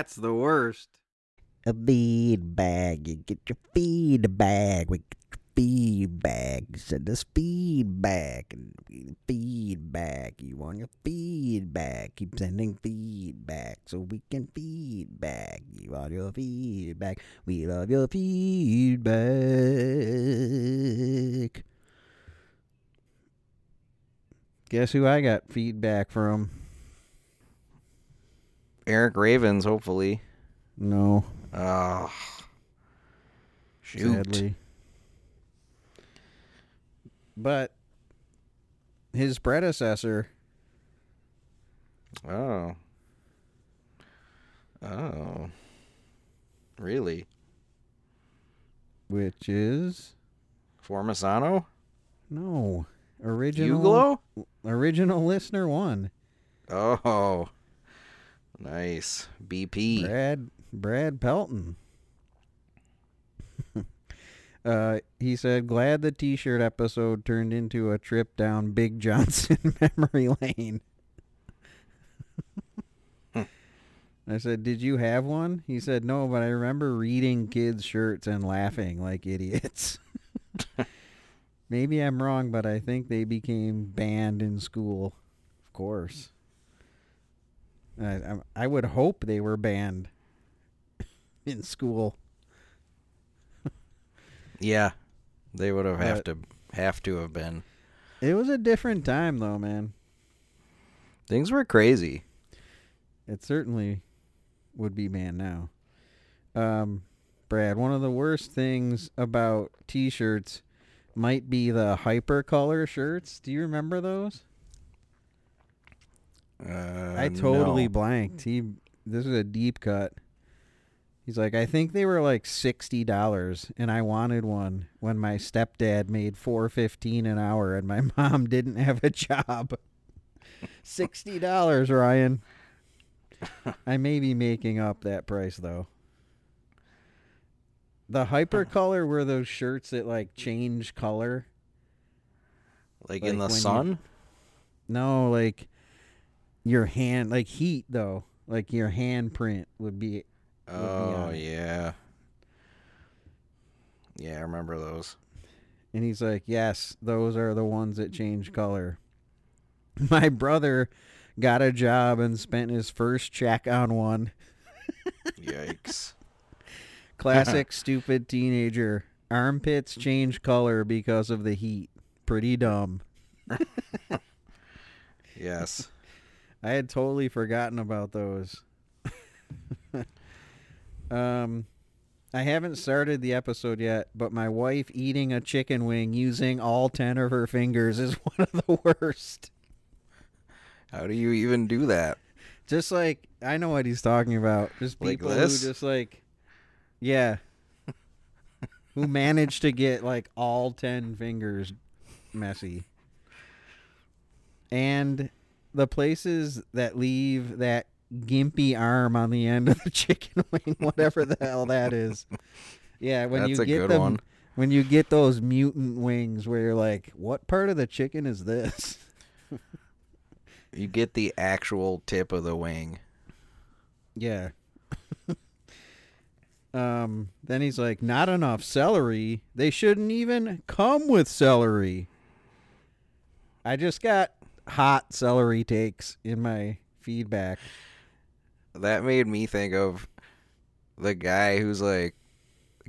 That's the worst. A feed bag. You get your feed bag. We get your feed bag. Send us feedback. Feedback. You want your feedback. Keep sending feedback so we can feedback. You want your feedback. We love your feedback. Guess who I got feedback from? Eric Ravens, hopefully. No. Oh. Shoot. sadly. But his predecessor, Oh. Oh. Really? which is Formasano? no original Uglo? original listener one, Oh. Nice. BP. Brad Brad Pelton. uh, he said, "Glad the T-shirt episode turned into a trip down Big Johnson memory lane." I said, "Did you have one?" He said, "No, but I remember reading kids' shirts and laughing like idiots." Maybe I'm wrong, but I think they became banned in school. Of course. I, I, would hope they were banned in school. Yeah. They would have have to have to have been. It was a different time, though, man. Things were crazy. It certainly would be banned now. Um, Brad, one of the worst things about T-shirts might be the hypercolor shirts. Do you remember those? Uh, I totally no. blanked. He this is a deep cut. He's like, I think they were like sixty dollars, and I wanted one when my stepdad made four fifteen an hour, and my mom didn't have a job. Sixty dollars, Ryan. I may be making up that price though. The hyper color were those shirts that like change color. like, like in the when you- sun. No, like your hand, like heat though. Like your handprint would be. would be Oh it. yeah. Yeah, I remember those. And he's like, "Yes, those are the ones that change color." My brother got a job and spent his first check on one. Yikes. Classic stupid teenager. Armpits change color because of the heat. Pretty dumb. yes. I had totally forgotten about those. um, I haven't started the episode yet, but my wife eating a chicken wing using all 10 of her fingers is one of the worst. How do you even do that? Just like, I know what he's talking about. Just Like people this? who just like, yeah, who manage to get like all 10 fingers messy. And the places that leave that gimpy arm on the end of the chicken wing, whatever the hell that is. Yeah, when That's you a get them, one. when you get those mutant wings, where you're like, what part of the chicken is this? You get the actual tip of the wing. Yeah. um. Then he's like, not enough celery. They shouldn't even come with celery. I just got hot celery takes in my feedback. That made me think of the guy who's like,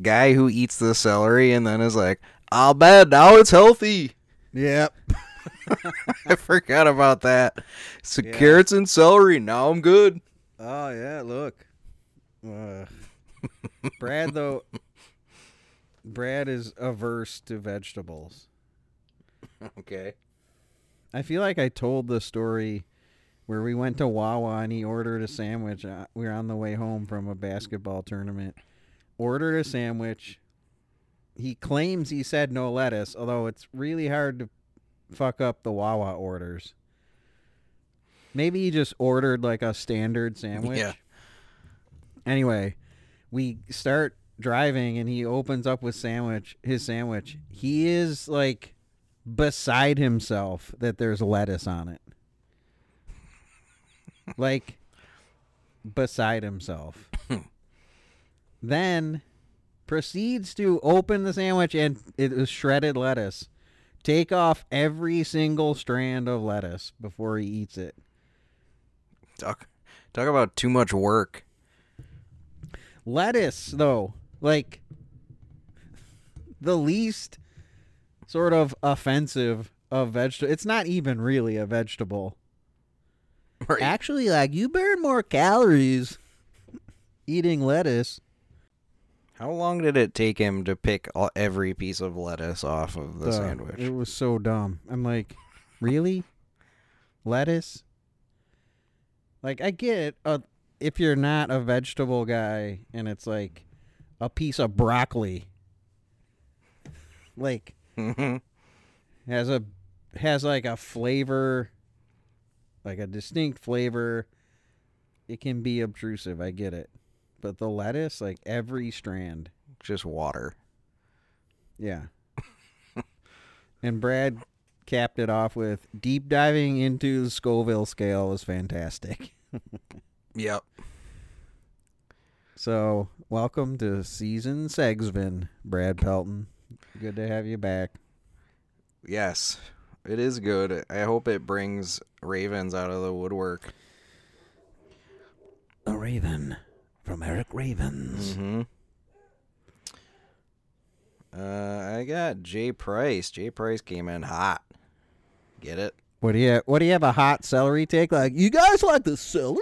guy who eats the celery and then is like, I'll bet now it's healthy. Yep. I forgot about that. So Yeah. carrots and celery. Now I'm good. Oh yeah, look. Uh, Brad though Brad is averse to vegetables. Okay. I feel like I told the story where we went to Wawa and he ordered a sandwich. Uh, We were on the way home from a basketball tournament. Ordered a sandwich. He claims he said no lettuce, although it's really hard to fuck up the Wawa orders. Maybe he just ordered like a standard sandwich. Yeah. Anyway, we start driving and he opens up with sandwich his sandwich. He is like beside himself that there's lettuce on it. like beside himself. then proceeds to open the sandwich and it was shredded lettuce. Take off every single strand of lettuce before he eats it. Talk, talk about too much work. Lettuce, though, like the least sort of offensive of vegetable. It's not even really a vegetable. Right. Actually, like you burn more calories eating lettuce. How long did it take him to pick all, every piece of lettuce off of the Ugh, sandwich? It was so dumb. I'm like, really? Lettuce? Like, I get it. Uh, if you're not a vegetable guy and it's like a piece of broccoli, like Mhm. has a has like a flavor, like a distinct flavor. It can be obtrusive. I get it, but the lettuce, like every strand, Just water. Yeah. and Brad capped it off with deep diving into the Scoville scale was fantastic. Yep. So, welcome to season Segsvin, Brad Pelton. Good to have you back. Yes. It is good. I hope it brings ravens out of the woodwork. A Raven from Eric Ravens. Mm-hmm. Uh, I got Jay Price. Jay Price came in hot. Get it? What do you what do you have a hot celery take? Like you guys like the celery?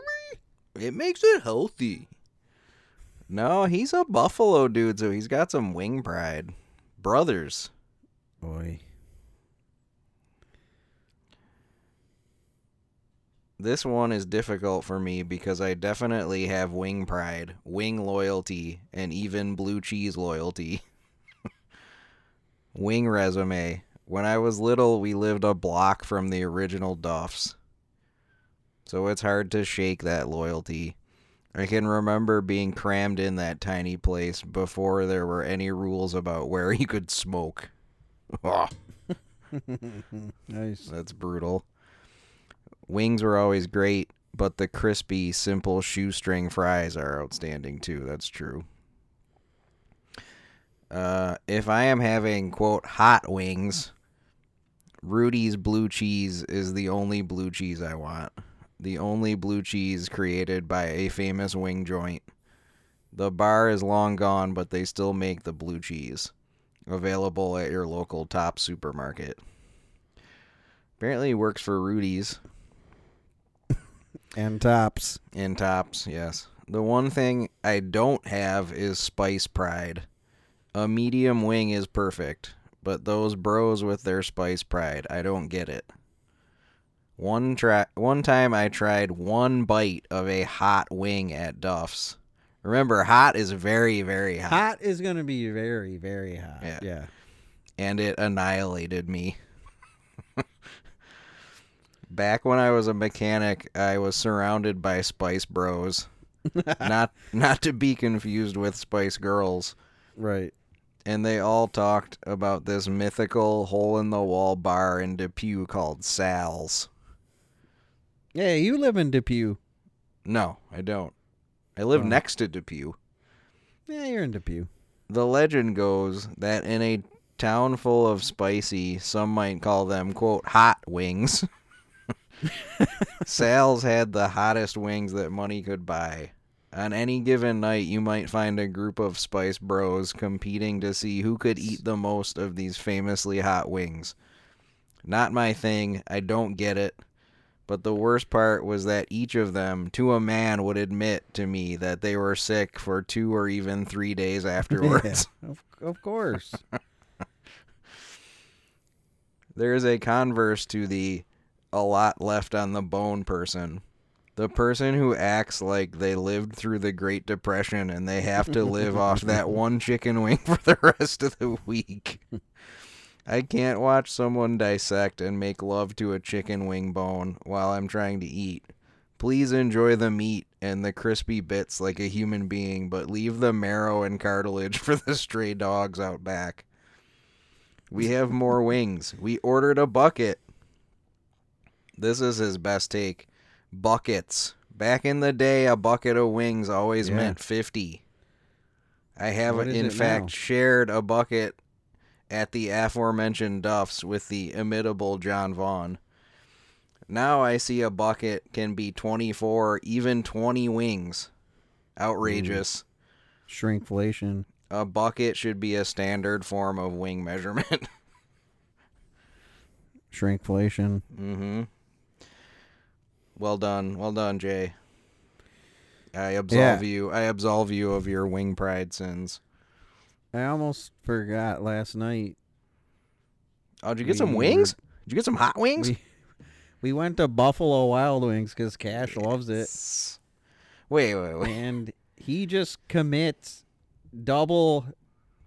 It makes it healthy. No, he's a Buffalo dude, so he's got some wing pride. Brothers. Boy. This one is difficult for me because I definitely have wing pride, wing loyalty, and even blue cheese loyalty. wing resume. When I was little, we lived a block from the original Duffs. So it's hard to shake that loyalty. I can remember being crammed in that tiny place before there were any rules about where you could smoke. Oh, nice. that's brutal. Wings were always great, but the crispy, simple shoestring fries are outstanding too. That's true. Uh, if I am having, quote, hot wings, Rudy's blue cheese is the only blue cheese I want. The only blue cheese created by a famous wing joint. The bar is long gone, but they still make the blue cheese. Available at your local top supermarket. Apparently works for Rudy's And tops. and tops, yes. The one thing I don't have is spice pride. A medium wing is perfect, but those bros with their spice pride, I don't get it. One try one time I tried one bite of a hot wing at Duff's. Remember, hot is very, very hot. Hot is gonna be very, very hot. Yeah. yeah. and it annihilated me. Back when I was a mechanic, I was surrounded by Spice Bros. not not to be confused with Spice Girls. Right. And they all talked about this mythical hole in the wall bar in Depew called Sal's. Yeah, you live in Depew. No, I don't. I live Oh. next to Depew. Yeah, you're in Depew. The legend goes that in a town full of spicy, some might call them, quote, hot wings. Sal's had the hottest wings that money could buy. On any given night, you might find a group of spice bros competing to see who could eat the most of these famously hot wings. Not my thing, I don't get it. But the worst part was that each of them, to a man, would admit to me that they were sick for two or even three days afterwards. Of, of course. There is a converse to the a lot left on the bone person. The person who acts like they lived through the Great Depression and they have to live off that one chicken wing for the rest of the week. I can't watch someone dissect and make love to a chicken wing bone while I'm trying to eat. Please enjoy the meat and the crispy bits like a human being, but leave the marrow and cartilage for the stray dogs out back. We have more wings. We ordered a bucket. This is his best take. Buckets. Back in the day, a bucket of wings always Yeah. meant 50. I have, in fact, now? shared a bucket at the aforementioned Duff's with the imitable John Vaughn. Now I see a bucket can be 24, even 20 wings. Outrageous. Shrinkflation. A bucket should be a standard form of wing measurement. Shrinkflation. mm-hmm. Well done. Well done, Jay. I absolve you. I absolve you of your wing pride sins. I almost forgot last night. Oh, did you get some We wings? Did you get some hot wings? We we went to Buffalo Wild Wings because Cash loves it, Wait, wait, wait. and he just commits double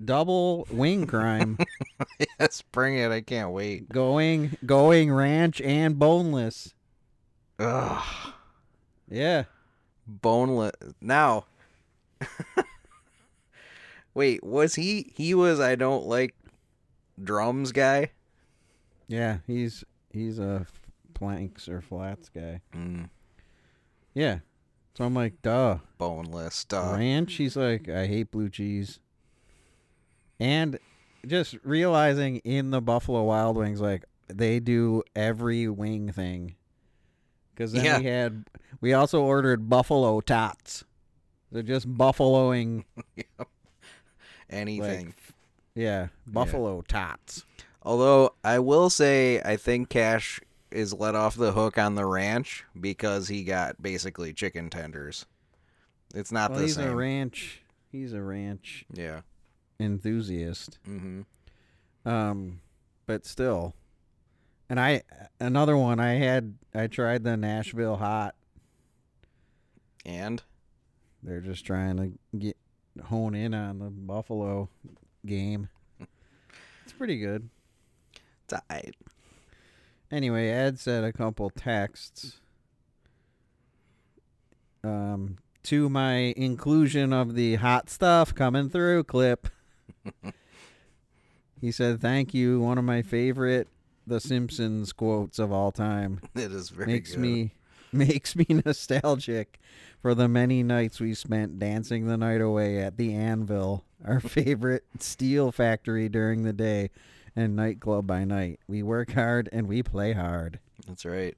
double wing crime, yes, bring it. I can't wait. going going ranch and boneless. Ugh. Yeah, Boneless. Now. wait, was he? He was. I don't like drums guy. yeah, he's he's a planks or flats guy. Mm, Yeah, so I'm like, duh. boneless. Duh. ranch. He's like, I hate blue cheese. And just realizing in the Buffalo Wild Wings, like they do every wing thing. Because then Yeah. we had, we also ordered buffalo tots. They're just buffaloing, Anything. like, yeah, buffalo tots. Although I will say, I think Cash is let off the hook on the ranch because he got basically chicken tenders. It's not Well, the he's same. a ranch. He's a ranch yeah. enthusiast. Mm-hmm. Um, but still. And I another one I had I tried the Nashville hot. And They're just trying to get hone in on the Buffalo game. It's pretty good. it's alright. Anyway, Ed said a couple texts. Um, to my inclusion of the hot stuff coming through clip. he said, "Thank you, one of my favorite The Simpsons quotes of all time." It is very makes good. me makes me nostalgic for the many nights we spent dancing the night away at the Anvil, our favorite steel factory during the day and nightclub by night. We work hard and we play hard. That's right.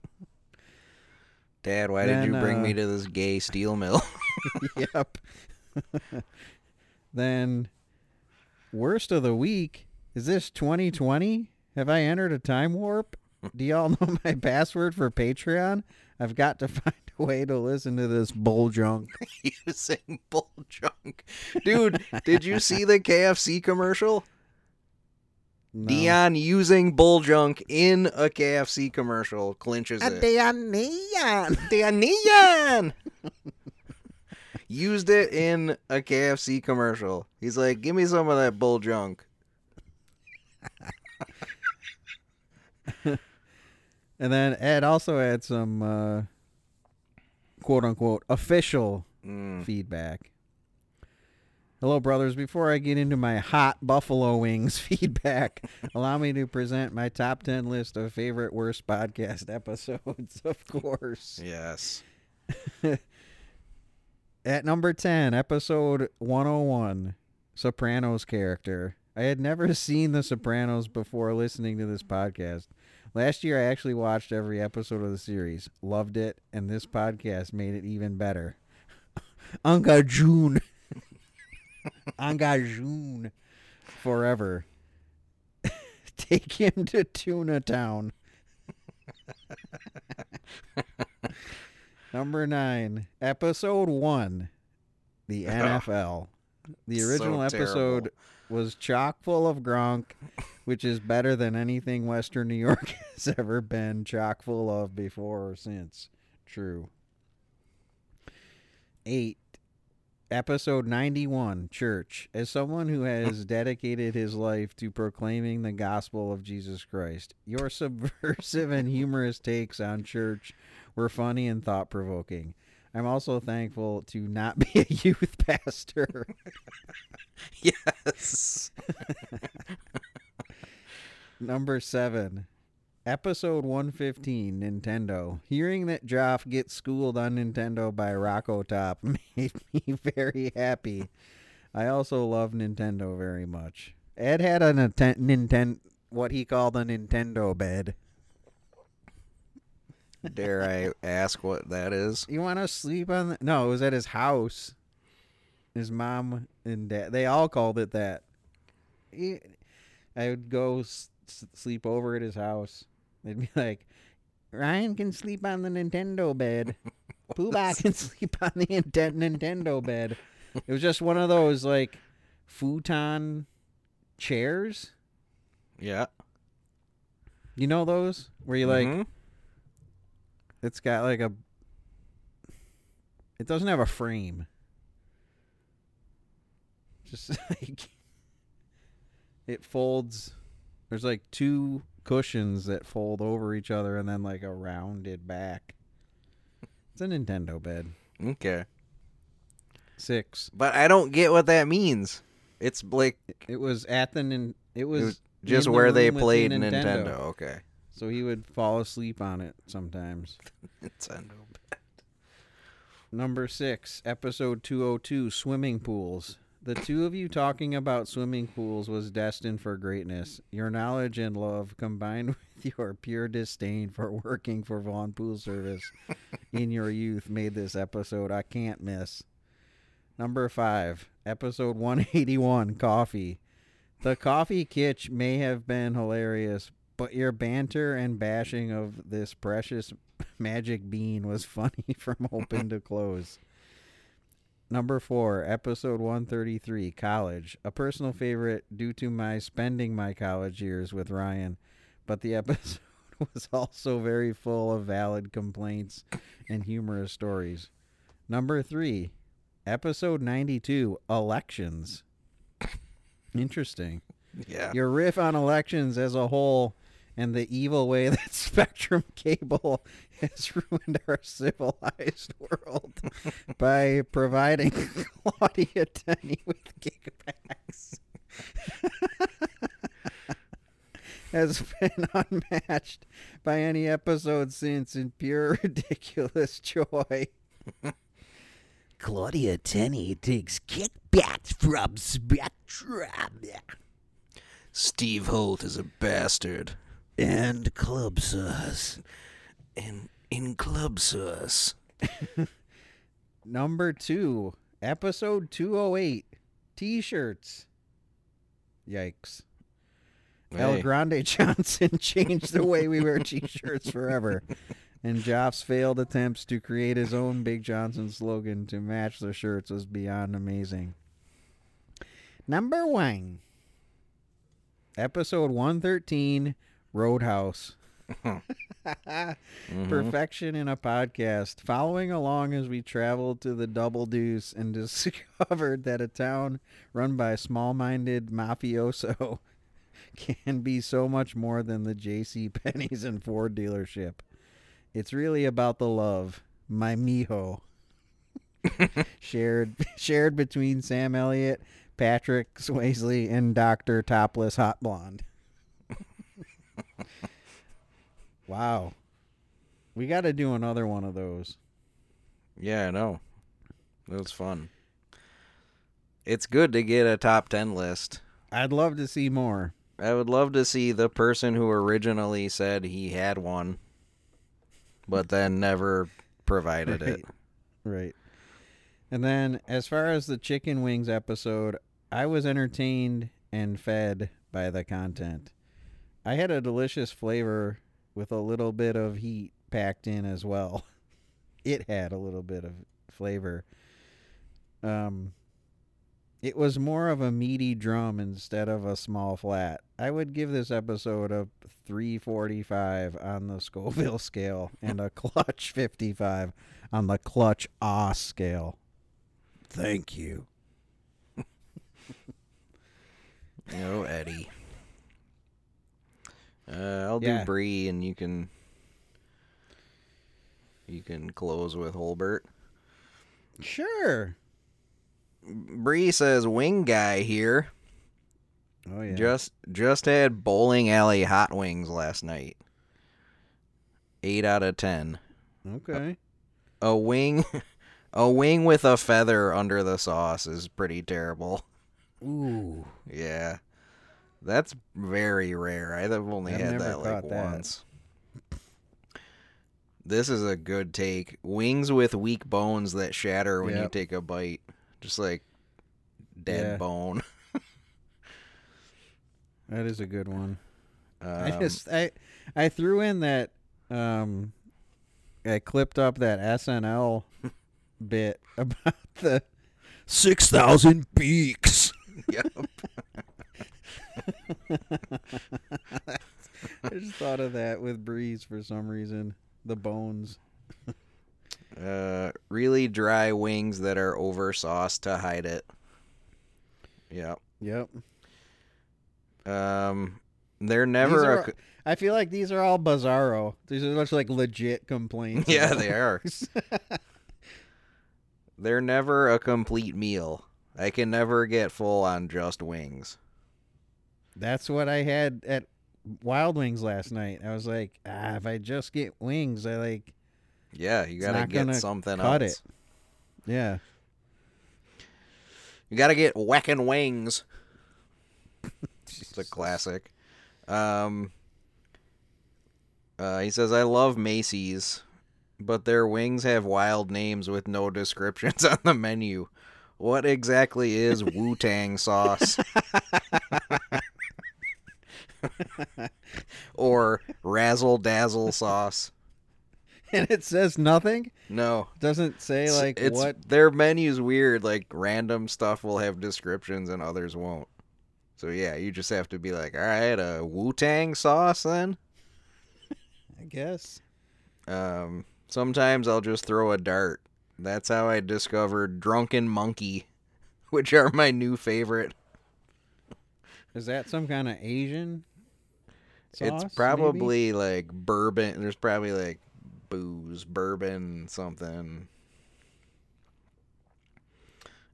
Dad, why did you Then, bring me uh, to this gay steel mill? yep. then worst of the week is this 2020? Have I entered a time warp? Do y'all know my password for Patreon? I've got to find a way to listen to this bull junk. Using bull junk. Dude, did you see the KFC commercial? No. Dion using bull junk in a KFC commercial clinches it. Dion Neon. Dion Used it in a KFC commercial. He's like, give me some of that bull junk. And then Ed also had some uh, quote unquote official Mm. feedback. Hello, brothers. Before I get into my hot buffalo wings feedback, allow me to present my top 10 list of favorite worst podcast episodes, of course. Yes. At number 10, episode 101, Sopranos character. I had never seen The Sopranos before listening to this podcast. Last year, I actually watched every episode of the series, loved it, and this podcast made it even better. Uncle June. Uncle June. Forever. Take him to Tuna Town. Number nine, episode one, the NFL. The So original episode terrible. Was chock full of Gronk, which is better than anything Western New York has ever been chock full of before or since. True. Eight, episode 91, Church. As someone who has dedicated his life to proclaiming the gospel of Jesus Christ, your subversive and humorous takes on church were funny and thought provoking. I'm also thankful to not be a youth pastor. Yes. Number seven, Episode 115, Nintendo. Hearing that Joff gets schooled on Nintendo by Rocco Top made me very happy. I also love Nintendo very much. Ed had a Nintendo, Ninten- what he called a Nintendo bed. Dare I ask what that is? You want to sleep on the? No, it was at his house. His mom and dad, they all called it that. He, I would go s- sleep over at his house. They'd be like, Ryan can sleep on the Nintendo bed. Poobah can sleep on the Ninten- Nintendo bed. It was just one of those like futon chairs. Yeah. You know those where you like Mhm. It's got like a. It doesn't have a frame. Just like. It folds. There's like two cushions that fold over each other and then like a rounded back. It's a Nintendo bed. Okay. Six. But I don't get what that means. It's like It was at the. Nin- It was, was just the where they with the played Nintendo. Okay. So he would fall asleep on it sometimes. Nintendo. Bed. Number six, episode 202 Swimming Pools. The two of you talking about swimming pools was destined for greatness. Your knowledge and love, combined with your pure disdain for working for Vaughn Pool Service in your youth, made this episode I can't miss. Number five, episode 181 Coffee. The coffee kitsch may have been hilarious, but your banter and bashing of this precious magic bean was funny from open to close. Number four, episode 133, College. A personal favorite due to my spending my college years with Ryan, but the episode was also very full of valid complaints and humorous stories. Number three, episode 92, Elections. Interesting. Yeah. Your riff on elections as a whole and the evil way that Spectrum Cable has ruined our civilized world by providing Claudia Tenney with kickbacks has been unmatched by any episode since in pure ridiculous joy. Claudia Tenney takes kickbacks from Spectrum Steve Holt is a bastard. and Club Sus. And in Club Sus. Number two, episode 208, t shirts. Yikes. El Grande Johnson changed the way we wear t-shirts forever. And Joff's failed attempts to create his own Big Johnson slogan to match the shirts was beyond amazing. Number one. Episode 113, Roadhouse. Mhm. Perfection in a podcast. Following along as we traveled to the Double Deuce and discovered that a town run by a small minded mafioso can be so much more than the J.C. Penney's and Ford dealership. It's really about the love, my mijo, shared shared between Sam Elliott, Patrick Swayze, and Doctor Topless Hot Blonde. Wow, we got to do another one of those. Yeah, I know. That was fun. It's good to get a top 10 list. I'd love to see more. I would love to see the person who originally said he had one, but then never provided it. Right. And then, as far as the chicken wings episode, I was entertained and fed by the content. I had a delicious flavor with a little bit of heat packed in as well. It had a little bit of flavor. Um, it was more of a meaty drum instead of a small flat. I would give this episode a 345 on the Scoville scale and a clutch 55 on the clutch ah scale. Thank you. no, Eddie. Uh, I'll Yeah. do Bree, and you can you can close with Holbert. Sure. Bree says, "Wing guy here. Oh yeah. Just just had bowling alley hot wings last night. eight out of ten. Okay. A wing, a wing with a feather under the sauce is pretty terrible. Ooh. Yeah, that's very rare. I've only I've had that like that. once. This is a good take. Wings with weak bones that shatter when you take a bite, just like dead Yeah. bone. That is a good one. I Um, just I I threw in that um I clipped up that SNL bit about the 6,000 beaks. yep. I just thought of that with Breeze for some reason. The bones. Uh, really dry wings that are over sauce to hide it. Yep. Yep. Um, they're never. are- A, I feel like these are all bizarro. These are much like legit complaints. yeah, they are. They're never a complete meal. I can never get full on just wings. That's what I had at Wild Wings last night. I was like, ah, if I just get wings, I like, Yeah, you gotta get something cut else. it. yeah. You gotta get whacking wings. It's a classic. Um, uh, he says, "I love Macy's, but their wings have wild names with no descriptions on the menu. What exactly is Wu Tang sauce?" or razzle dazzle sauce? And it says nothing. No, Doesn't say It's- like it's what. their menu's weird. Like random stuff will have descriptions and others won't. So yeah, you just have to be like, all right, a Wu Tang sauce then. I guess. Um, sometimes I'll just throw a dart. That's how I discovered Drunken Monkey, which are my new favorite. Is that some kind of Asian? Sauce, it's maybe? probably like bourbon. There's probably like booze, bourbon, something.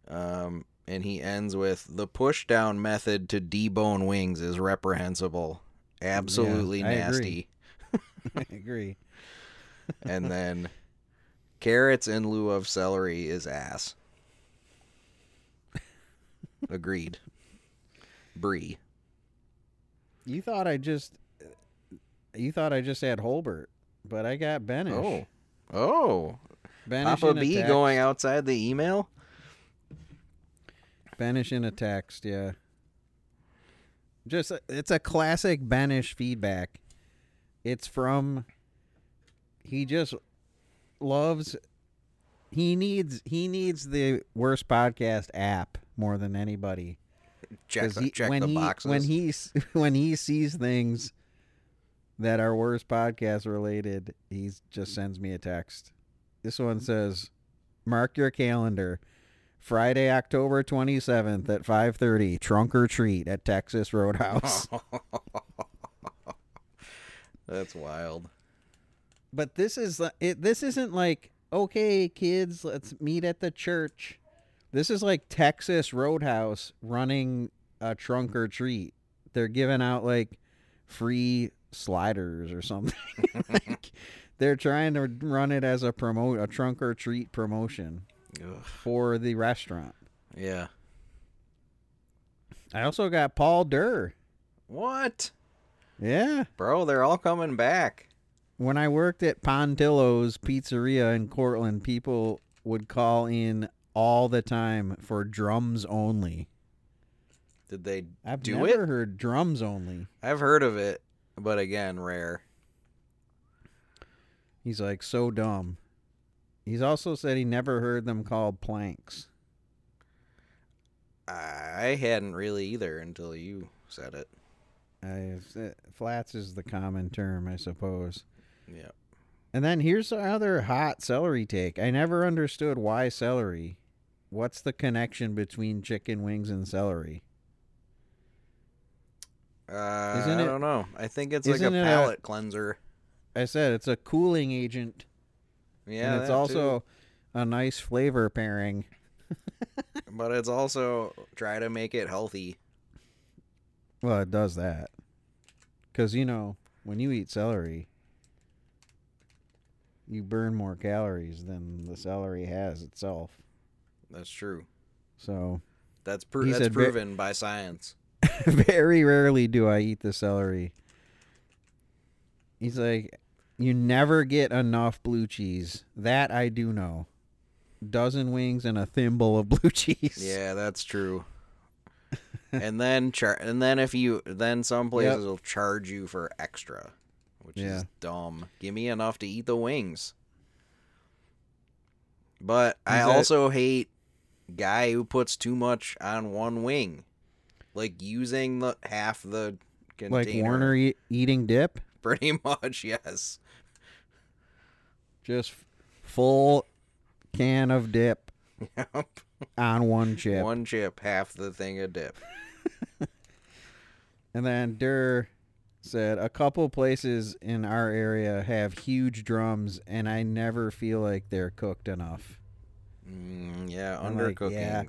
Um, and he ends with the push down method to debone wings is reprehensible, absolutely I agree. nasty. I agree. and then carrots in lieu of celery is ass. Agreed. Bree. You thought I just. You thought I just had Holbert, but I got Benish. Oh. Oh. Benish Papa B text. going outside the email? Banish in a text, yeah. Just it's a classic Banish feedback. It's from he just loves he needs he needs the worst podcast app more than anybody. Check, 'Cause the, he, check when the he, boxes. When he when he sees things that are worst podcast related, he just sends me a text. This one mm. says, "Mark your calendar, Friday, October twenty seventh at five thirty, trunk or treat at Texas Roadhouse." That's wild. but this is uh, it. This isn't like okay, kids, let's meet at the church. This is like Texas Roadhouse running a trunk or treat. They're giving out like free sliders or something. like, they're trying to run it as a promote a trunk or treat promotion Ugh. for the restaurant. Yeah. I also got Paul Durr. What? Yeah. Bro, they're all coming back. When I worked at Pontillo's Pizzeria in Cortland, people would call in all the time for drums only. Did they I've do never it? heard drums only. I've heard of it, but again, rare. He's like so dumb. He's also said he never heard them called planks. I hadn't really either until you said it. I, flats is the common term, I suppose. Yeah. And then here's another hot celery take. I never understood why celery. What's the connection between chicken wings and celery? Uh, Isn't I it- don't know. I think it's like a isn't a- palate cleanser. I said it's a cooling agent, Yeah, and it's also too. a nice flavor pairing. but it's also try to make it healthy. Well, it does that. Because, you know, when you eat celery, you burn more calories than the celery has itself. That's true. So That's pro- that's proven by science. very rarely do I eat the celery. He's like, you never get enough blue cheese. That I do know. Dozen wings and a thimble of blue cheese. Yeah, that's true. and then char- and then if you then some places will charge you for extra, which Yeah. is dumb. Give me enough to eat the wings. But I that- also hate guy who puts too much on one wing. Like using the half the container. like Warner e- eating dip, pretty much, yes. just full can of dip Yep. on one chip. One chip, half the thing of dip. And then Durr said a couple places in our area have huge drums, and I never feel like they're cooked enough. Mm, yeah, I'm like, undercooking. yeah.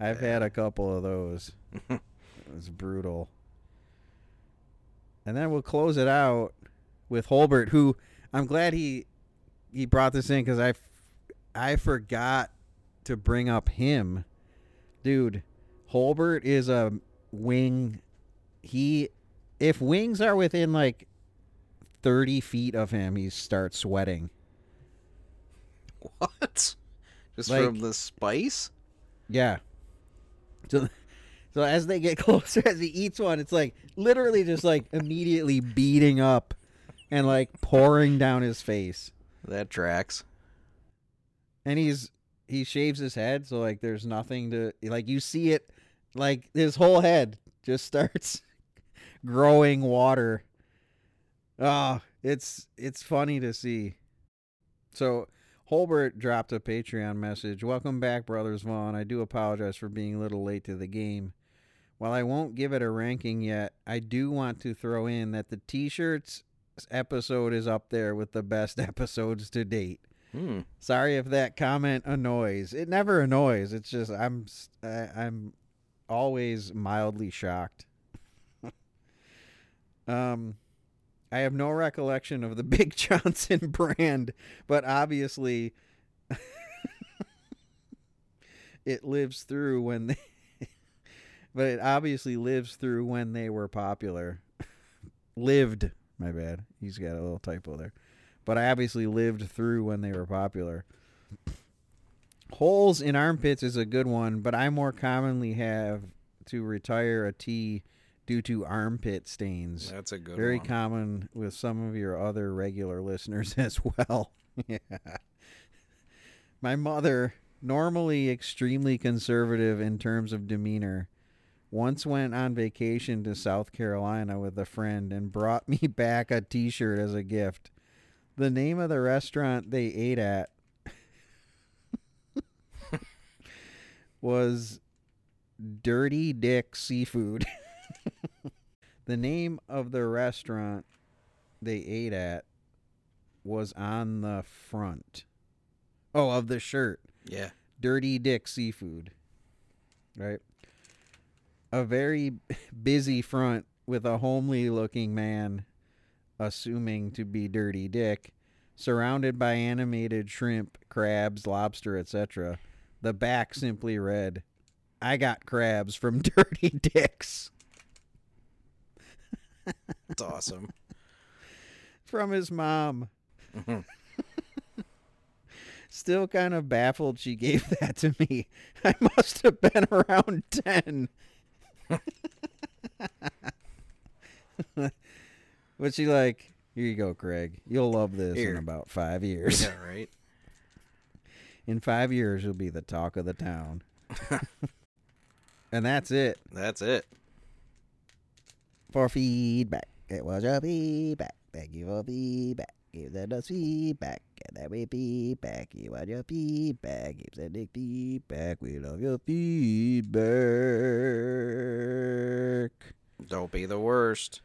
I've had a couple of those. it was brutal. And then we'll close it out with Holbert, who I'm glad he he brought this in because I I forgot to bring up him, dude. Holbert is a wing. He if wings are within like thirty feet of him, he starts sweating. What? Just Like- from the spice? Yeah. So, so as they get closer, as he eats one, it's like literally just like immediately beating up and like pouring down his face. That tracks. And he's he shaves his head, so like there's nothing to like you see it like his whole head just starts growing water. Oh, it's it's funny to see. So Holbert dropped a Patreon message. Welcome back, Brothers Vaughn. I do apologize for being a little late to the game. While I won't give it a ranking yet, I do want to throw in that the t-shirts episode is up there with the best episodes to date. Hmm. Sorry if that comment annoys. It never annoys. It's just I'm s- I, I'm always mildly shocked. um I have no recollection of the Big Johnson brand, but obviously it lives through when they but it obviously lives through when they were popular. lived, my bad. He's got a little typo there. But I obviously lived through when they were popular. Holes in armpits is a good one, but I more commonly have to retire a tee due to armpit stains. That's a good one. Very one. common with some of your other regular listeners as well. yeah. My mother, normally extremely conservative in terms of demeanor, once went on vacation to South Carolina with a friend and brought me back a t shirt as a gift. The name of the restaurant they ate at was Dirty Dick Seafood. the name of the restaurant they ate at was on the front. Oh, of the shirt. yeah. Dirty Dick Seafood. Right? A very busy front with a homely looking man, assuming to be Dirty Dick, surrounded by animated shrimp, crabs, lobster, etc. The back simply read, I got crabs from Dirty Dicks. It's awesome. From his mom. Mhm. Still kind of baffled she gave that to me. I must have been around 10. but she like, here you go, Craig. You'll love this Here. in about five years. yeah, right. In five years, you'll be the talk of the town. and that's it That's it. for feedback. It was your feedback. Thank you for feedback. Give them us feedback. And that we feedback. You want your feedback. Keep sending feedback. We love your feedback. Don't be the worst.